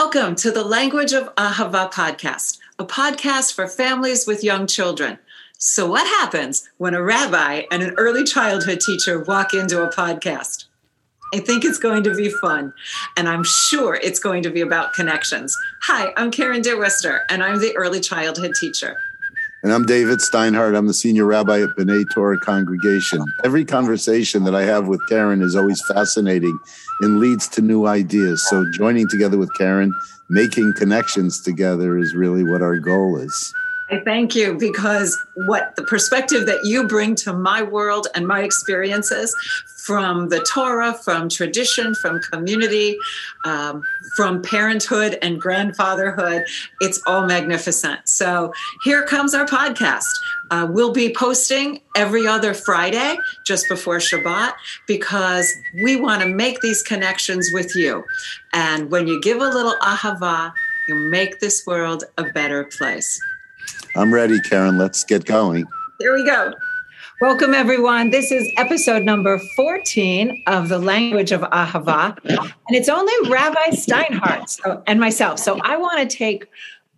Welcome to the Language of Ahava podcast, a podcast for families with young children. So, what happens when a rabbi and an early childhood teacher walk into a podcast? I think it's going to be fun, and I'm sure it's going to be about connections. Hi, I'm Karen DeWister, and I'm the early childhood teacher. And I'm David Steinhardt. I'm the senior rabbi at B'nai Torah Congregation. Every conversation that I have with Karen is always fascinating and leads to new ideas. So joining together with Karen, making connections together is really what our goal is. I thank you because what the perspective that you bring to my world and my experiences from the Torah, from tradition, from community, um, from parenthood and grandfatherhood, it's all magnificent. So here comes our podcast. Uh, we'll be posting every other Friday just before Shabbat because we want to make these connections with you. And when you give a little ahava, you make this world a better place. I'm ready, Karen. Let's get going. Here we go. Welcome, everyone. This is episode number 14 of The Language of Ahava. And it's only Rabbi Steinhardt so, uh, and myself. So I want to take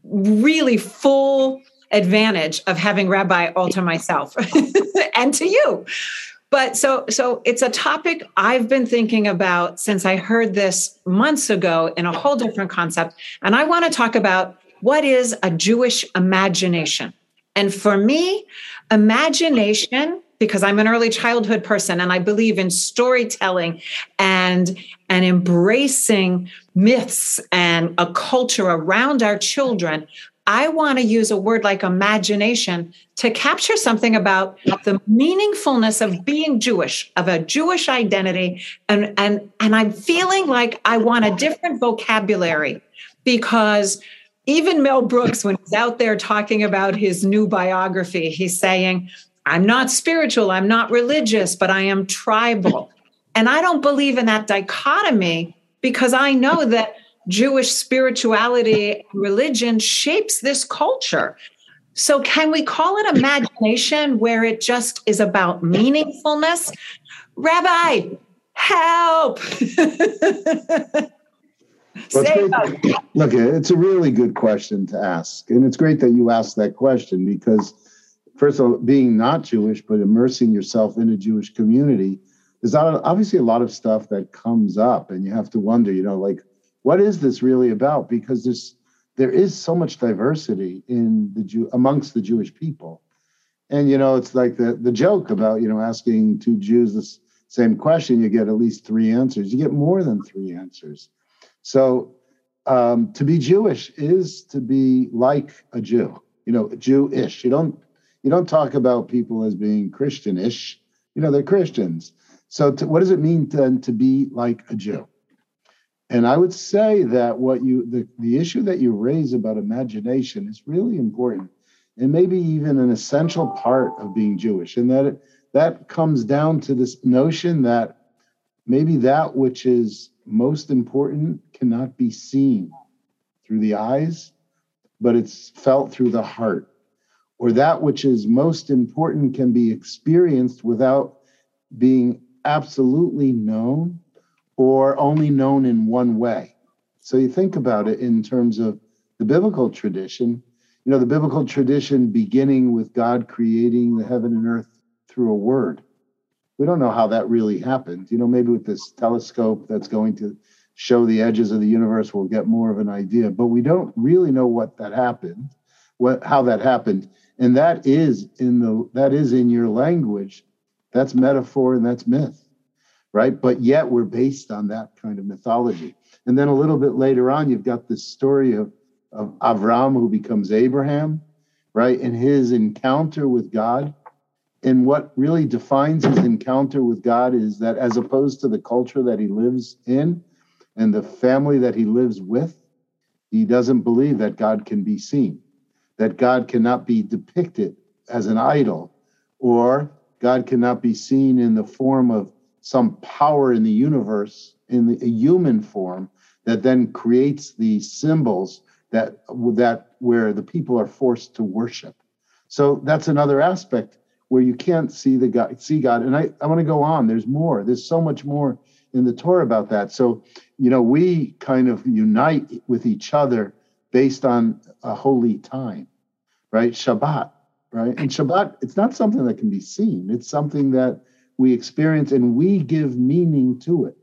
really full advantage of having Rabbi all to myself and to you. But so so it's a topic I've been thinking about since I heard this months ago in a whole different concept. And I want to talk about what is a Jewish imagination? And for me, imagination, because I'm an early childhood person and I believe in storytelling and, and embracing myths and a culture around our children, I want to use a word like imagination to capture something about the meaningfulness of being Jewish, of a Jewish identity. And, and, and I'm feeling like I want a different vocabulary because even Mel Brooks, when he's out there talking about his new biography, he's saying, I'm not spiritual, I'm not religious, but I am tribal. And I don't believe in that dichotomy because I know that Jewish spirituality and religion shapes this culture. So, can we call it imagination where it just is about meaningfulness? Rabbi, help! It's look, it's a really good question to ask. And it's great that you asked that question because, first of all, being not Jewish, but immersing yourself in a Jewish community, there's obviously a lot of stuff that comes up. And you have to wonder, you know, like, what is this really about? Because there's there is so much diversity in the Jew amongst the Jewish people. And you know, it's like the the joke about, you know, asking two Jews the same question, you get at least three answers. You get more than three answers so um, to be Jewish is to be like a Jew, you know, Jewish. You don't you don't talk about people as being Christianish. You know, they're Christians. So to, what does it mean then to be like a Jew? And I would say that what you the, the issue that you raise about imagination is really important and maybe even an essential part of being Jewish. And that it, that comes down to this notion that maybe that which is most important cannot be seen through the eyes, but it's felt through the heart. Or that which is most important can be experienced without being absolutely known or only known in one way. So you think about it in terms of the biblical tradition. You know, the biblical tradition beginning with God creating the heaven and earth through a word. We don't know how that really happened. You know, maybe with this telescope that's going to show the edges of the universe, we'll get more of an idea. But we don't really know what that happened, what how that happened, and that is in the that is in your language. That's metaphor and that's myth, right? But yet we're based on that kind of mythology. And then a little bit later on, you've got this story of of Avram who becomes Abraham, right? And his encounter with God. And what really defines his encounter with God is that as opposed to the culture that he lives in, and the family that he lives with, he doesn't believe that God can be seen, that God cannot be depicted as an idol, or God cannot be seen in the form of some power in the universe, in the, a human form, that then creates the symbols that that where the people are forced to worship. So that's another aspect where you can't see the God, see God. And I, I want to go on. There's more. There's so much more in the Torah about that. So, you know, we kind of unite with each other based on a holy time, right? Shabbat, right? And Shabbat, it's not something that can be seen. It's something that we experience and we give meaning to it.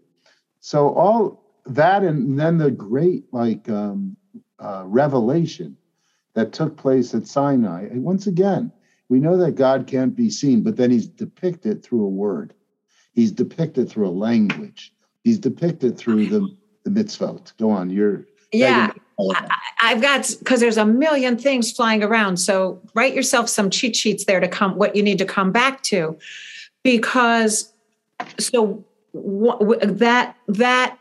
So all that and then the great like um, uh, revelation that took place at Sinai. And once again, we know that God can't be seen, but then he's depicted through a word. He's depicted through a language. He's depicted through the, the mitzvot. Go on, you're. Yeah. I, I've got because there's a million things flying around. So write yourself some cheat sheets there to come what you need to come back to, because so that that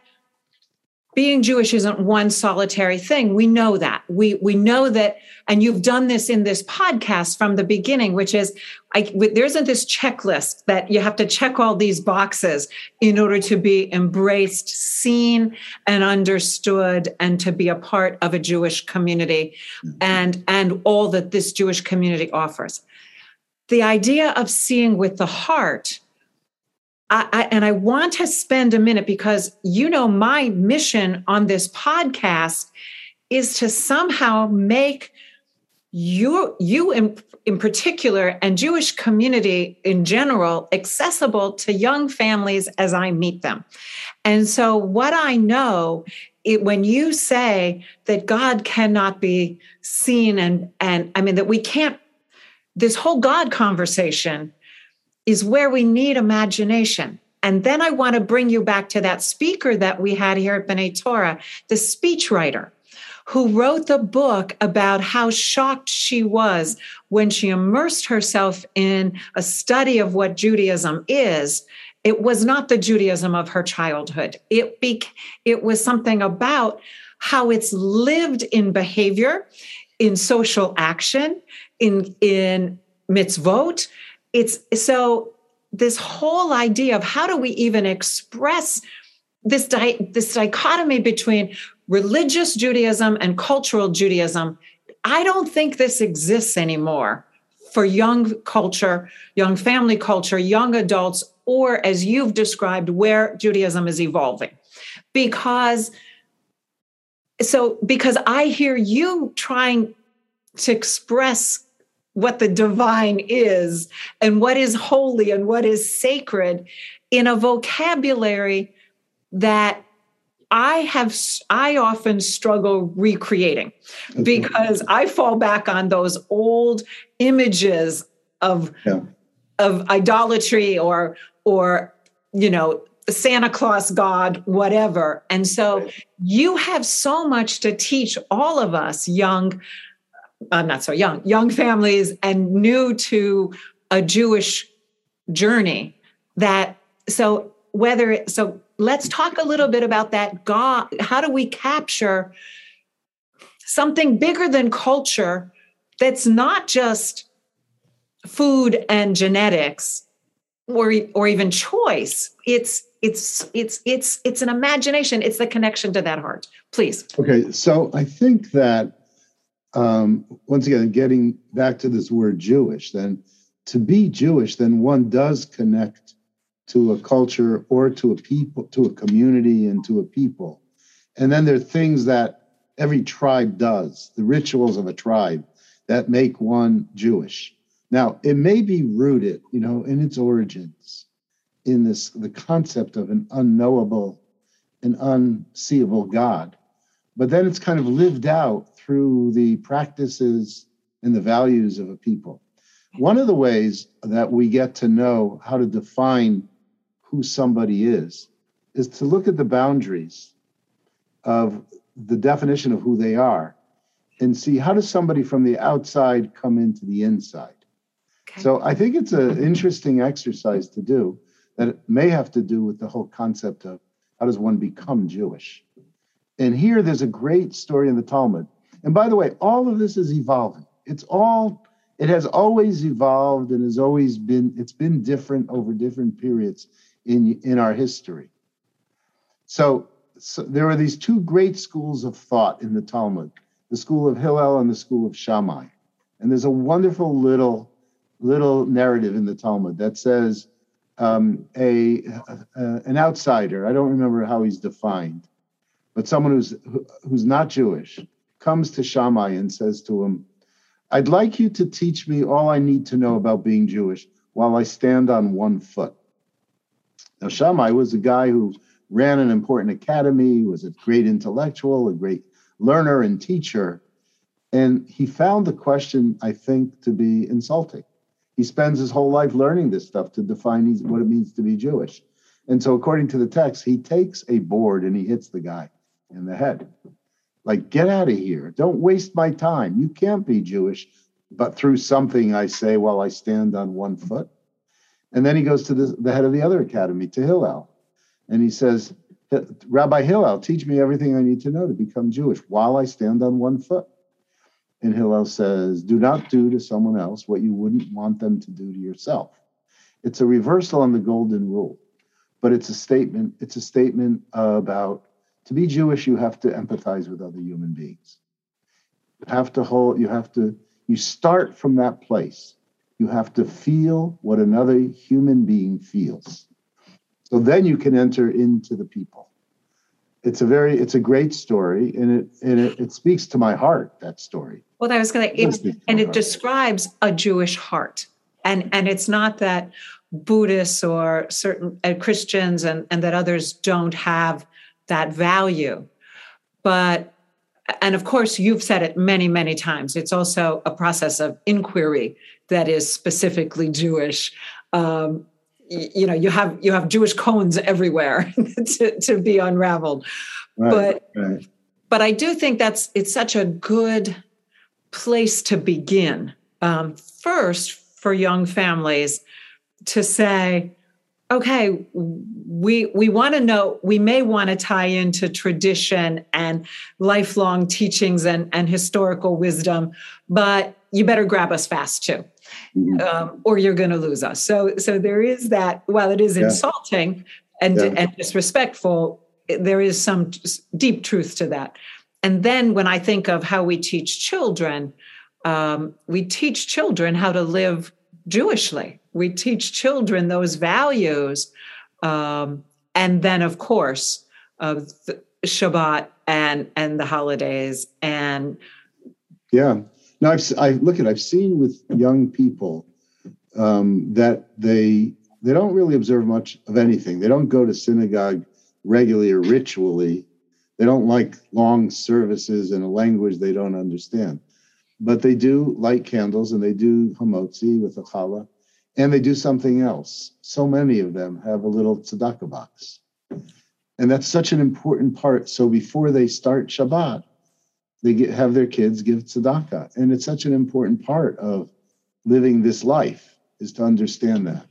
being Jewish isn't one solitary thing. We know that. We we know that, and you've done this in this podcast from the beginning, which is I, there isn't this checklist that you have to check all these boxes in order to be embraced, seen, and understood, and to be a part of a Jewish community, mm-hmm. and and all that this Jewish community offers. The idea of seeing with the heart I, and I want to spend a minute because you know my mission on this podcast is to somehow make you you in, in particular and Jewish community in general accessible to young families as I meet them. And so what I know it, when you say that God cannot be seen and and I mean that we can't this whole God conversation is where we need imagination. And then I want to bring you back to that speaker that we had here at B'nai Torah, the speechwriter who wrote the book about how shocked she was when she immersed herself in a study of what Judaism is. It was not the Judaism of her childhood. It, it was something about how it's lived in behavior, in social action, in, in mitzvot, it's so this whole idea of how do we even express this, di- this dichotomy between religious Judaism and cultural Judaism, I don't think this exists anymore for young culture, young family culture, young adults, or as you've described, where Judaism is evolving. Because so because I hear you trying to express what the divine is and what is holy and what is sacred in a vocabulary that I have I often struggle recreating because I fall back on those old images of yeah. of idolatry or or you know Santa Claus God whatever. And so you have so much to teach all of us young I'm uh, not so young, young families and new to a Jewish journey that so whether it, so let's talk a little bit about that God how do we capture something bigger than culture that's not just food and genetics or or even choice? It's it's it's it's it's an imagination. It's the connection to that heart. Please. Okay so i think that um, once again, getting back to this word Jewish, then to be Jewish, then one does connect to a culture or to a people, to a community and to a people. And then there are things that every tribe does, the rituals of a tribe that make one Jewish. Now, it may be rooted, you know, in its origins in this the concept of an unknowable and unseeable God. But then it's kind of lived out through the practices and the values of a people. One of the ways that we get to know how to define who somebody is is to look at the boundaries of the definition of who they are and see how does somebody from the outside come into the inside. Okay. So I think it's an interesting exercise to do that may have to do with the whole concept of how does one become Jewish. And here there's a great story in the Talmud and by the way, all of this is evolving. It's all, it has always evolved and has always been, it's been different over different periods in, in our history. So, so there are these two great schools of thought in the Talmud the school of Hillel and the school of Shammai. And there's a wonderful little little narrative in the Talmud that says um, a, a, an outsider. I don't remember how he's defined, but someone who's who's not Jewish comes to Shammai and says to him, "I'd like you to teach me all I need to know about being Jewish while I stand on one foot." Now, Shammai was a guy who ran an important academy, was a great intellectual, a great learner and teacher, and he found the question, I think, to be insulting he spends his whole life learning this stuff to define what it means to be Jewish. And so, according to the text, he takes a board and he hits the guy in the head. Like, get out of here. Don't waste my time. You can't be Jewish, but through something I say while I stand on one foot. And then he goes to the, the head of the other academy, to Hillel. And he says, Rabbi Hillel, teach me everything I need to know to become Jewish while I stand on one foot. And Hillel says, Do not do to someone else what you wouldn't want them to do to yourself. It's a reversal on the golden rule, but it's a statement. It's a statement about to be Jewish, you have to empathize with other human beings. You have to hold, you have to, you start from that place. You have to feel what another human being feels. So then you can enter into the people it's a very it's a great story and it and it, it speaks to my heart that story well i was going to and it heart. describes a jewish heart and and it's not that buddhists or certain uh, christians and and that others don't have that value. But and of course you've said it many many times. It's also a process of inquiry that is specifically jewish. Um, you know you have you have jewish cones everywhere to, to be unraveled. Right, but right. but i do think that's it's such a good place to begin um, first for young families to say okay we we want to know we may want to tie into tradition and lifelong teachings and and historical wisdom but you better grab us fast too mm-hmm. um, or you're going to lose us. So, so there is that. While it is yeah. insulting and yeah. and disrespectful, there is some deep truth to that. And then when I think of how we teach children, um, we teach children how to live Jewishly. We teach children those values, um, and then of course Shabbat and and the holidays and yeah now, I've, I look at, I've seen with young people um, that they they don't really observe much of anything. They don't go to synagogue regularly or ritually. They don't like long services in a language they don't understand. But they do light candles and they do hamotzi with a challah, and they do something else. So many of them have a little tzedakah box. And that's such an important part. So before they start Shabbat, they get, have their kids give tzedakah. And it's such an important part of living this life is to understand that.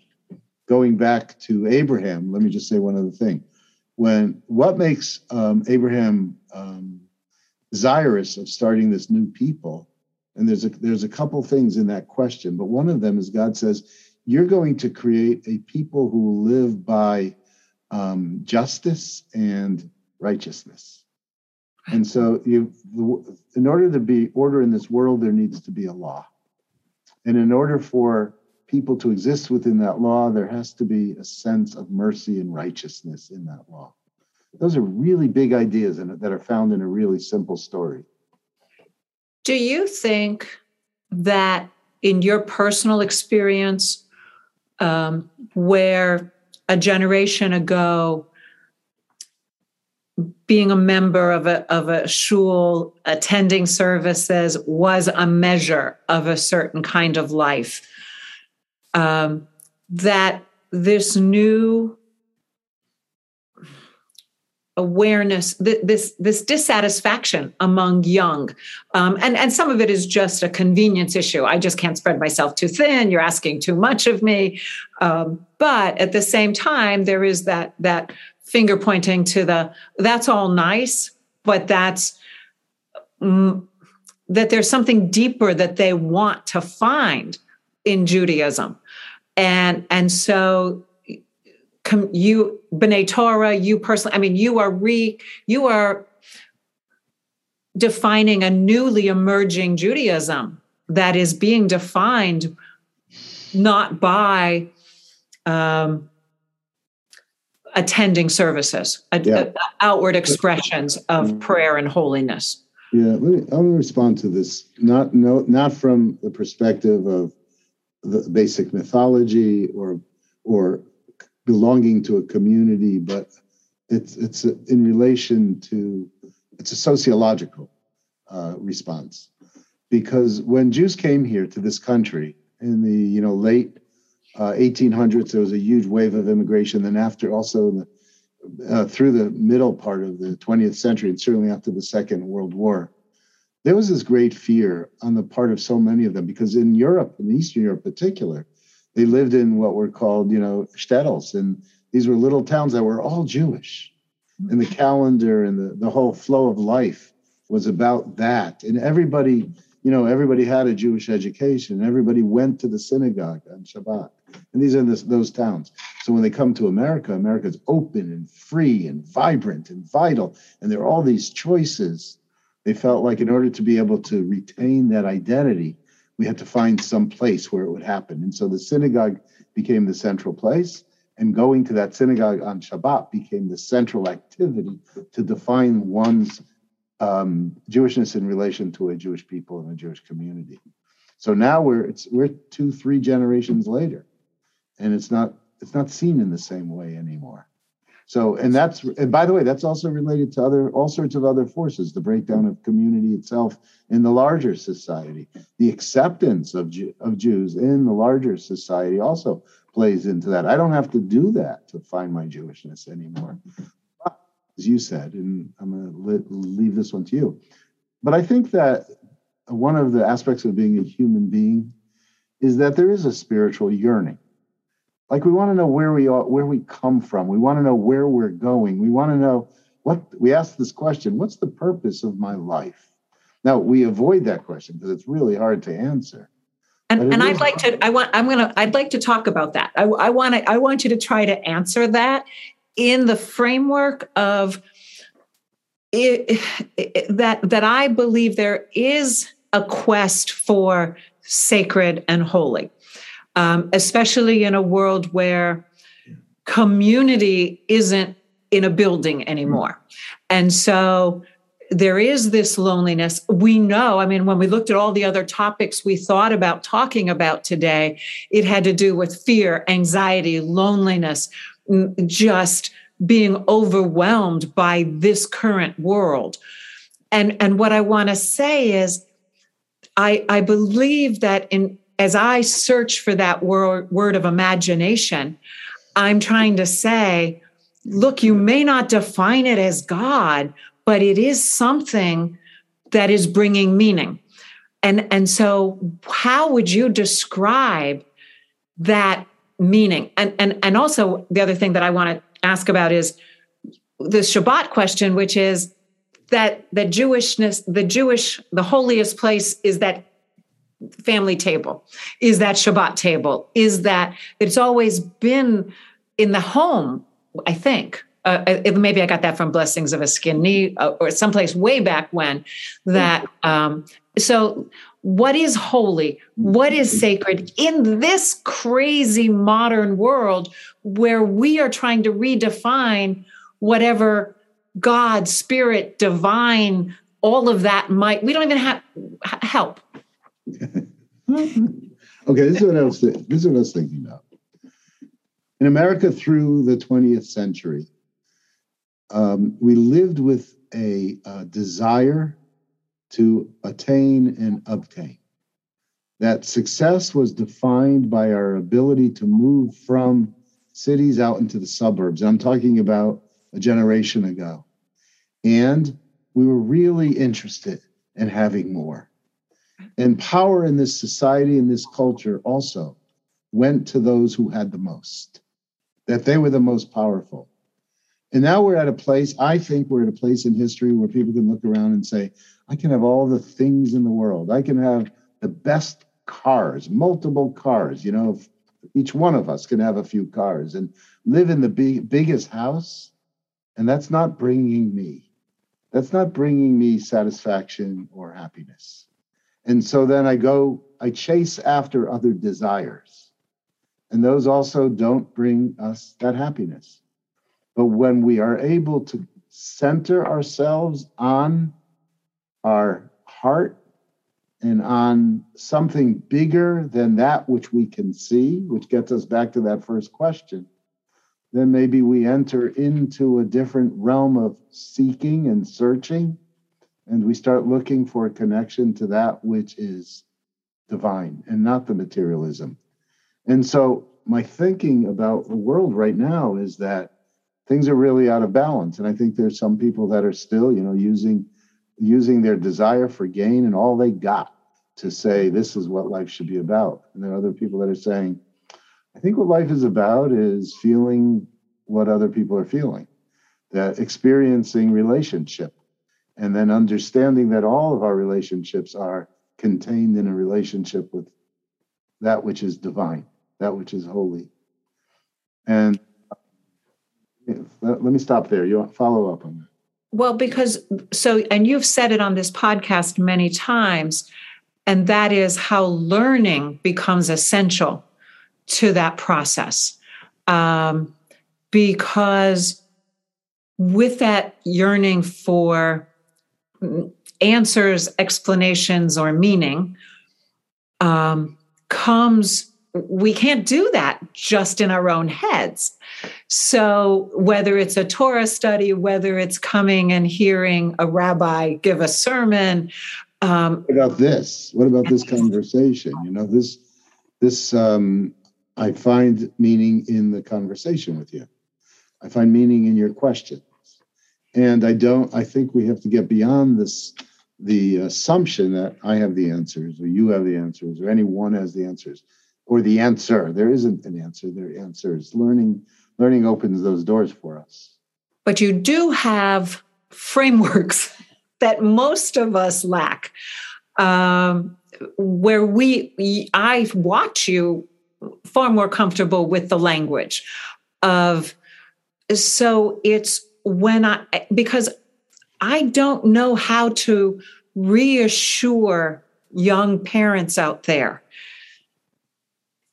Going back to Abraham, let me just say one other thing. When what makes um, Abraham um, desirous of starting this new people, and there's a there's a couple things in that question, but one of them is God says you're going to create a people who live by um, justice and righteousness. And so, you, in order to be order in this world, there needs to be a law. And in order for people to exist within that law, there has to be a sense of mercy and righteousness in that law. Those are really big ideas that are found in a really simple story. Do you think that in your personal experience, um, where a generation ago being a member of a, of a shul, attending services was a measure of a certain kind of life. Um, that this new awareness this this dissatisfaction among young. Um, and and some of it is just a convenience issue. I just can't spread myself too thin. You're asking too much of me. Um, but at the same time there is that that finger pointing to the that's all nice but that's mm, that there's something deeper that they want to find in judaism. And and so you b'nai torah you personally i mean you are re you are defining a newly emerging judaism that is being defined not by um, attending services, yeah. outward expressions of prayer and holiness. Yeah, let me, let me respond to this. Not no, not from the perspective of the basic mythology or or belonging to a community, but it's it's a, in relation to it's a sociological uh, response because when Jews came here to this country in the you know late uh, 1800s, there was a huge wave of immigration. Then after also the, uh, through the middle part of the 20th century, and certainly after the Second World War, there was this great fear on the part of so many of them because in Europe, in Eastern Europe in particular, they lived in what were called you know shtetls, and these were little towns that were all Jewish. And the calendar and the, the whole flow of life was about that. And everybody, you know, everybody had a Jewish education. Everybody went to the synagogue on Shabbat. And these are the, those towns. So when they come to America, America is open and free and vibrant and vital. And there are all these choices. They felt like in order to be able to retain that identity, we had to find some place where it would happen. And so the synagogue became the central place and going to that synagogue on Shabbat became the central activity to define one's um, Jewishness in relation to a Jewish people and a Jewish community. So now we're it's we're two three generations later, and it's not it's not seen in the same way anymore. So and that's and by the way that's also related to other all sorts of other forces, the breakdown of community itself in the larger society, the acceptance of of Jews in the larger society also plays into that. I don't have to do that to find my Jewishness anymore. But, as you said, and I'm going to leave this one to you. But I think that one of the aspects of being a human being is that there is a spiritual yearning. Like we want to know where we are, where we come from. We want to know where we're going. We want to know what we ask this question, what's the purpose of my life? Now we avoid that question because it's really hard to answer. And, and I'd like to, I want, I'm going to, I'd like to talk about that. I, I want to, I want you to try to answer that in the framework of it, it, that, that I believe there is a quest for sacred and holy, um, especially in a world where community isn't in a building anymore. And so there is this loneliness. We know, I mean, when we looked at all the other topics we thought about talking about today, it had to do with fear, anxiety, loneliness, just being overwhelmed by this current world. And, and what I want to say is, I, I believe that in as I search for that word, word of imagination, I'm trying to say, look, you may not define it as God, but it is something that is bringing meaning. And, and so, how would you describe that meaning? And, and, and also, the other thing that I want to ask about is the Shabbat question, which is that the Jewishness, the Jewish, the holiest place is that family table, is that Shabbat table, is that it's always been in the home, I think uh, maybe I got that from Blessings of a Skinned Knee uh, or someplace way back when. That um, so, what is holy? What is sacred in this crazy modern world where we are trying to redefine whatever God, Spirit, Divine, all of that might. We don't even have help. okay, this is what I was. This is what I was thinking about. In America, through the 20th century, um, we lived with a, a desire to attain and obtain. That success was defined by our ability to move from cities out into the suburbs. I'm talking about a generation ago. And we were really interested in having more. And power in this society, in this culture, also went to those who had the most, that they were the most powerful. And now we're at a place, I think we're at a place in history where people can look around and say, I can have all the things in the world. I can have the best cars, multiple cars. You know, each one of us can have a few cars and live in the big, biggest house. And that's not bringing me, that's not bringing me satisfaction or happiness. And so then I go, I chase after other desires. And those also don't bring us that happiness. But when we are able to center ourselves on our heart and on something bigger than that which we can see, which gets us back to that first question, then maybe we enter into a different realm of seeking and searching, and we start looking for a connection to that which is divine and not the materialism. And so, my thinking about the world right now is that things are really out of balance, and I think there's some people that are still, you know, using using their desire for gain and all they got to say this is what life should be about. And there are other people that are saying, I think what life is about is feeling what other people are feeling, that experiencing relationship, and then understanding that all of our relationships are contained in a relationship with that which is divine, that which is holy. And let, let me stop there. You follow up on that. Well, because so, and you've said it on this podcast many times, and that is how learning becomes essential to that process. Um, because with that yearning for answers, explanations, or meaning, um, comes we can't do that just in our own heads. So, whether it's a Torah study, whether it's coming and hearing a rabbi give a sermon. Um, what about this? What about this conversation? You know, this, this, um, I find meaning in the conversation with you. I find meaning in your questions. And I don't, I think we have to get beyond this, the assumption that I have the answers or you have the answers or anyone has the answers or the answer. There isn't an answer, there are answers. Learning, learning opens those doors for us. But you do have frameworks that most of us lack. Um, where we, I watch you far more comfortable with the language of, so it's when I, because I don't know how to reassure young parents out there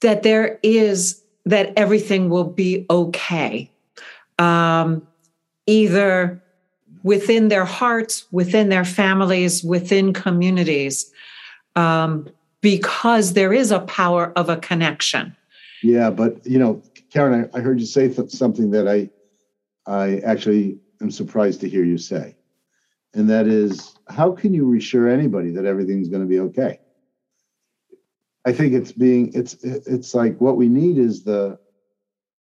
that there is that everything will be okay. Um, either within their hearts within their families within communities um, because there is a power of a connection. Yeah but you know karen i, I heard you say th- something that i i actually am surprised to hear you say. And that is how can you reassure anybody that everything's going to be okay? I think it's being it's it's like what we need is the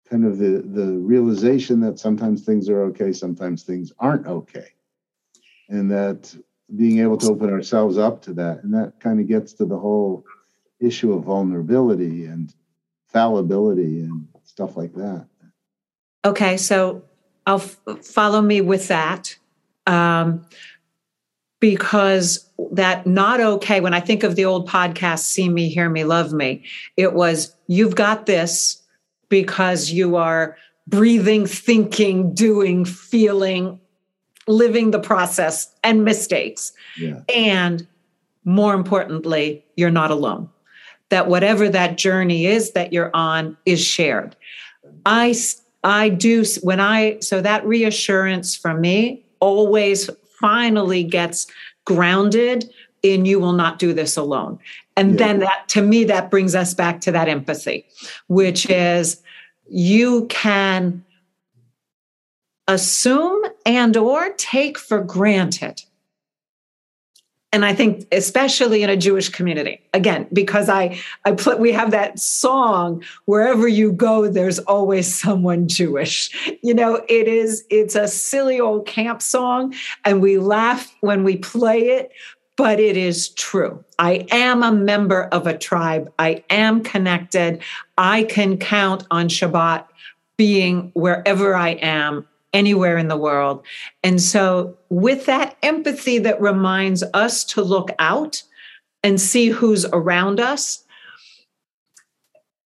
kind of the the realization that sometimes things are okay, sometimes things aren't okay, and that being able to open ourselves up to that, and that kind of gets to the whole issue of vulnerability and fallibility and stuff like that. Okay, so I'll f- follow me with that. Um, because that not okay when i think of the old podcast see me hear me love me it was you've got this because you are breathing thinking doing feeling living the process and mistakes yeah. and more importantly you're not alone that whatever that journey is that you're on is shared i i do when i so that reassurance from me always finally gets grounded in you will not do this alone. And yeah. then that to me that brings us back to that empathy, which is you can assume and or take for granted and i think especially in a jewish community. Again because i i put we have that song wherever you go there's always someone jewish. You know it is it's a silly old camp song and we laugh when we play it but it is true. I am a member of a tribe. I am connected. I can count on shabbat being wherever i am anywhere in the world. And so, with that empathy that reminds us to look out and see who's around us,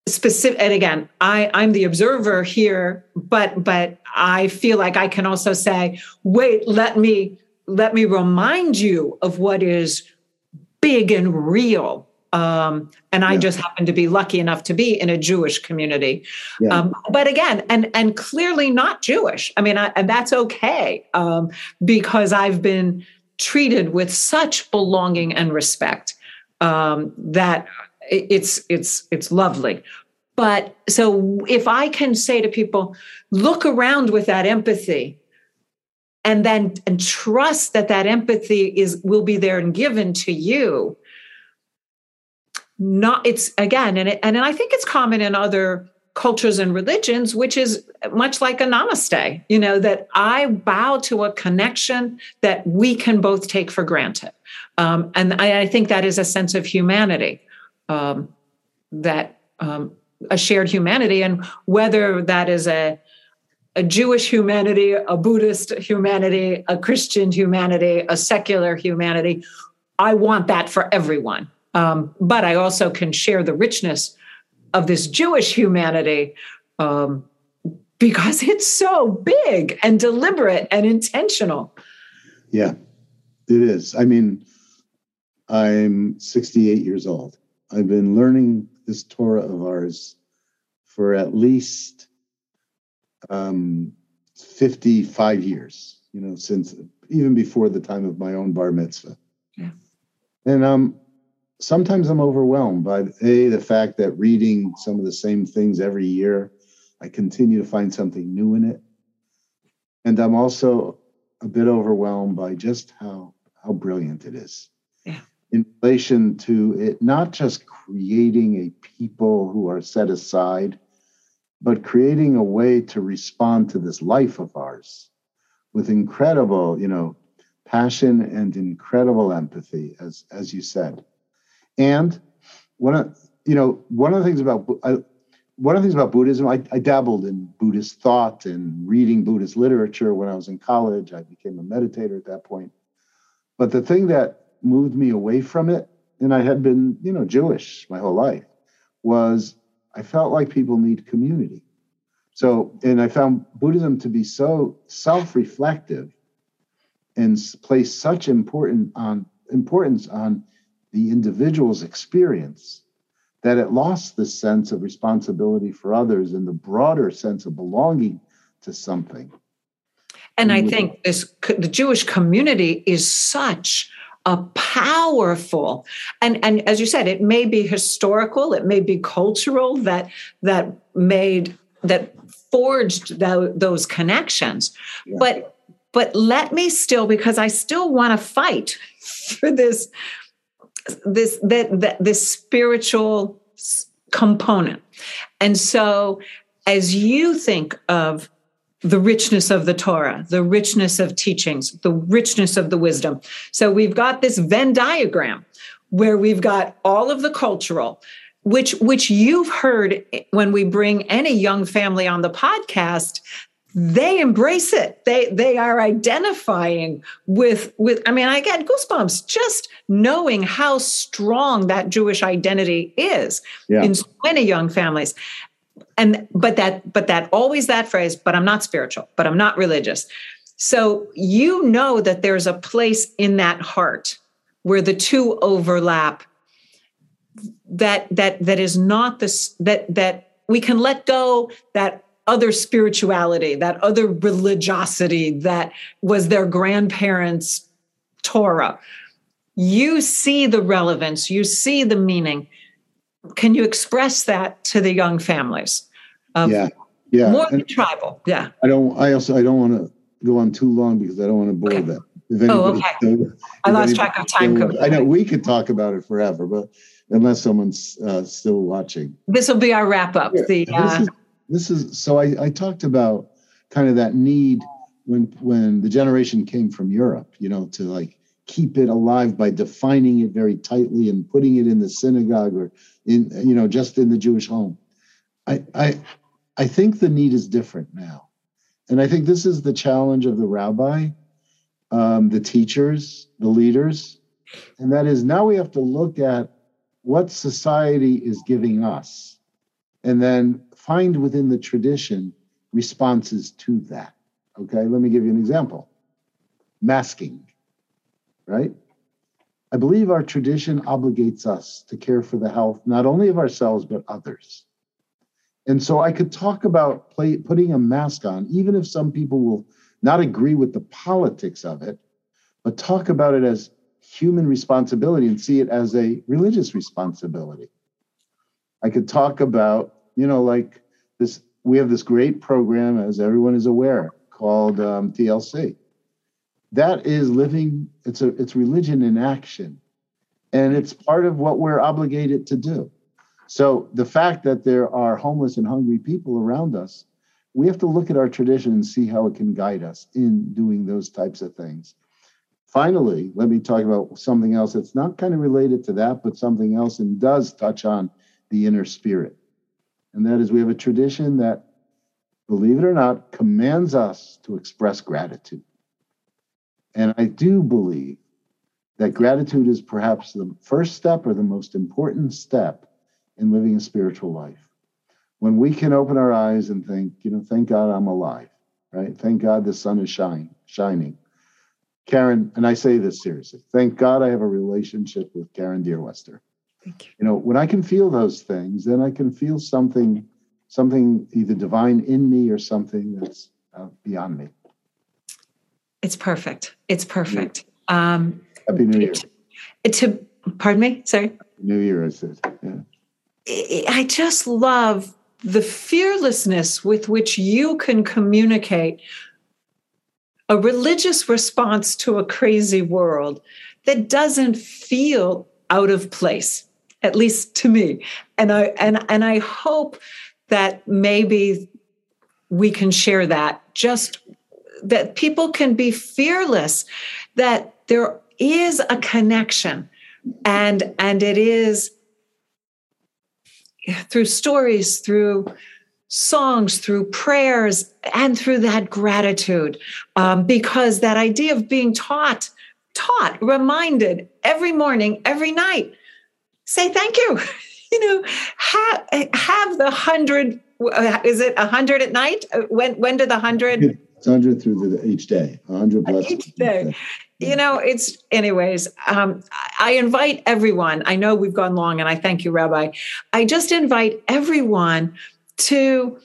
specific and again i i'm the observer here but but i feel like i can also say wait let me let me remind you of what is big and real Um, and I just happen to be lucky enough to be in a Jewish community. Yeah. Um, but again, and and clearly not Jewish. I mean, I, and that's okay um, because I've been treated with such belonging and respect um, that it's it's it's lovely. But so if I can say to people, look around with that empathy and then and trust that that empathy is will be there and given to you not it's again and it, and i think it's common in other cultures and religions which is much like a namaste you know that i bow to a connection that we can both take for granted um, and I, I, think that is a sense of humanity um, that um, a shared humanity and whether that is a a Jewish humanity, a Buddhist humanity, a Christian humanity, a secular humanity. I want that for everyone. Um, but I also can share the richness of this Jewish humanity um, because it's so big and deliberate and intentional. Yeah, it is. I mean, I'm 68 years old. I've been learning this Torah of ours for at least um, 55 years, you know, since even before the time of my own bar mitzvah. Yeah. And um, sometimes I'm overwhelmed by a the fact that reading some of the same things every year, I continue to find something new in it, and I'm also a bit overwhelmed by just how how brilliant it is. Yeah. In relation to it, not just creating a people who are set aside, but creating a way to respond to this life of ours with incredible, you know, passion and incredible empathy, as as you said. And one of you know one of the things about I, one of the things about Buddhism, I, I dabbled in Buddhist thought and reading Buddhist literature when I was in college. I became a meditator at that point. But the thing that moved me away from it, and I had been, you know, Jewish my whole life, was I felt like people need community. So, and I found Buddhism to be so self-reflective and place such important on importance on the individual's experience that it lost the sense of responsibility for others and the broader sense of belonging to something. And I think this the Jewish community is such a powerful and and as you said it may be historical it may be cultural that that made that forged those connections yeah. but but let me still because i still want to fight for this this that, that this spiritual component and so as you think of the richness of the Torah, the richness of teachings, the richness of the wisdom. So we've got this Venn diagram where we've got all of the cultural, which which you've heard when we bring any young family on the podcast they embrace it. They they are identifying with with i mean i get goosebumps just knowing how strong that jewish identity is yeah. in so many young families. And but that but that always that phrase but i'm not spiritual but i'm not religious. So you know that there's a place in that heart where the two overlap that that that is not this that that we can let go that other spirituality that other religiosity that was their grandparents torah you see the relevance you see the meaning can you express that to the young families? Um, yeah, yeah. More than tribal. Yeah. I don't. I also. I don't want to go on too long because I don't want to bore okay. them. If oh, okay. I lost track of time. Still, I know we could talk about it forever, but unless someone's uh, still watching, this will be our wrap up. Yeah, the uh, this, is, so. I, I talked about kind of that need when when the generation came from Europe, you know, to like keep it alive by defining it very tightly and putting it in the synagogue or in you know just in the Jewish home. I I I think the need is different now, and I think this is the challenge of the rabbi, um, the teachers, the leaders, and that is now we have to look at what society is giving us, and then find within the tradition responses to that. Okay, let me give you an example. Masking, right? I believe our tradition obligates us to care for the health not only of ourselves, but others. And so I could talk about play, putting a mask on, even if some people will not agree with the politics of it, but talk about it as human responsibility and see it as a religious responsibility. I could talk about, you know, like this, we have this great program, as everyone is aware, called um, TLC. That is living, it's a it's religion in action. And it's part of what we're obligated to do. So the fact that there are homeless and hungry people around us, we have to look at our tradition and see how it can guide us in doing those types of things. Finally, let me talk about something else that's not kind of related to that, but something else and does touch on the inner spirit. And that is we have a tradition that, believe it or not, commands us to express gratitude. And I do believe that gratitude is perhaps the first step or the most important step in living a spiritual life. When we can open our eyes and think, you know, thank God I'm alive, right? Thank God the sun is shine, shining. Karen, and I say this seriously, thank God I have a relationship with Karen Deerwester. Thank you. You know, when I can feel those things, then I can feel something, something either divine in me or something that's uh, beyond me. It's perfect. It's perfect. Yeah. Um, Happy New Year. To, to pardon me, sorry. New Year, I said. Yeah. I just love the fearlessness with which you can communicate a religious response to a crazy world that doesn't feel out of place at least to me and i and and i hope that maybe we can share that just that people can be fearless that there is a connection and and it is through stories, through songs, through prayers, and through that gratitude. Um, because that idea of being taught, taught, reminded every morning, every night, say thank you. you know, have, have the hundred. Uh, is it a hundred at night? Uh, when when do the hundred? It's hundred through the, each day. hundred plus each day you know it's anyways um, i invite everyone i know we've gone long and i thank you rabbi i just invite everyone to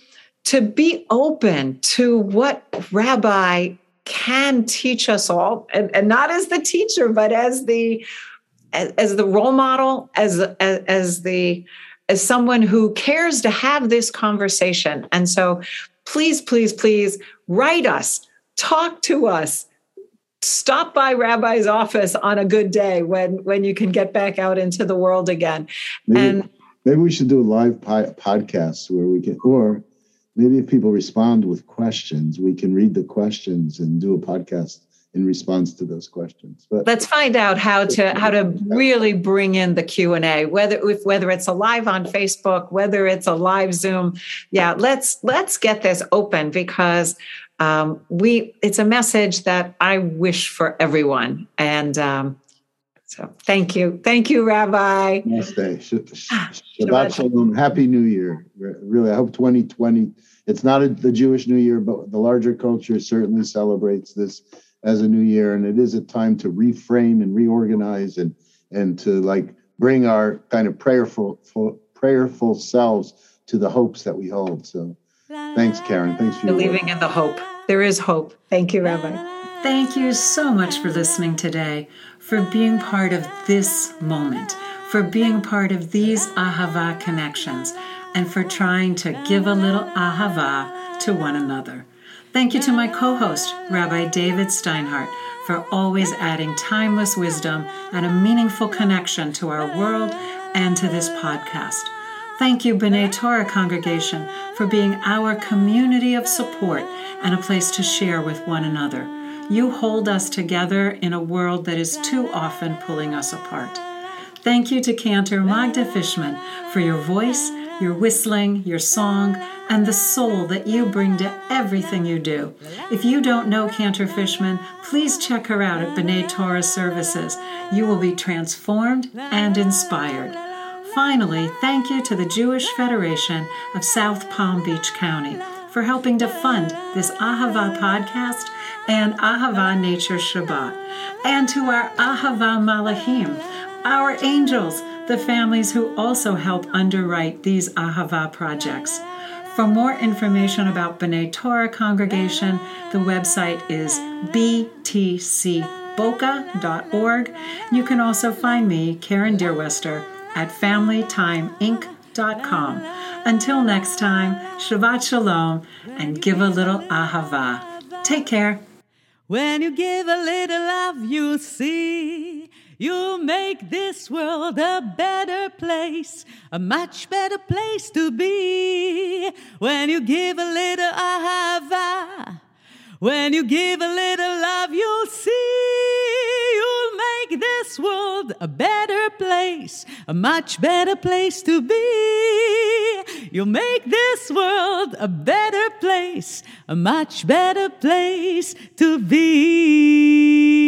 to be open to what rabbi can teach us all and, and not as the teacher but as the as, as the role model as, as as the as someone who cares to have this conversation. And so please please please write us talk to us stop by rabbi's office on a good day when when you can get back out into the world again. Maybe, and maybe we should do a live po- podcast where we can or maybe if people respond with questions we can read the questions and do a podcast in response to those questions but let's find out how to how to really bring in the q&a whether if whether it's a live on facebook whether it's a live zoom yeah let's let's get this open because um, we it's a message that I wish for everyone. And um, so thank you. Thank you, Rabbi. Namaste. Ah, Shabbat Shalom. Happy New Year. Really, I hope 2020, it's not a, the Jewish New Year, but the larger culture certainly celebrates this as a new year. And it is a time to reframe and reorganize and and to like bring our kind of prayerful prayerful selves to the hopes that we hold. So Thanks, Karen. Thanks for believing in the hope. There is hope. Thank you, Rabbi. Thank you so much for listening today, for being part of this moment, for being part of these Ahava connections, and for trying to give a little Ahava to one another. Thank you to my co host, Rabbi David Steinhardt, for always adding timeless wisdom and a meaningful connection to our world and to this podcast. Thank you, B'nai Torah congregation, for being our community of support and a place to share with one another. You hold us together in a world that is too often pulling us apart. Thank you to Cantor Magda Fishman for your voice, your whistling, your song, and the soul that you bring to everything you do. If you don't know Cantor Fishman, please check her out at B'nai Torah Services. You will be transformed and inspired. Finally, thank you to the Jewish Federation of South Palm Beach County for helping to fund this Ahava podcast and Ahava Nature Shabbat, and to our Ahava Malahim, our angels, the families who also help underwrite these Ahava projects. For more information about B'nai Torah Congregation, the website is btcboca.org. You can also find me, Karen Deerwester, at FamilyTimeInc.com. Until next time, Shabbat Shalom and give a little ahava. Take care. When you give a little love, you'll see you make this world a better place, a much better place to be. When you give a little ahava, when you give a little love, you'll see you'll make this world a better place, a much better place to be. You'll make this world a better place, a much better place to be.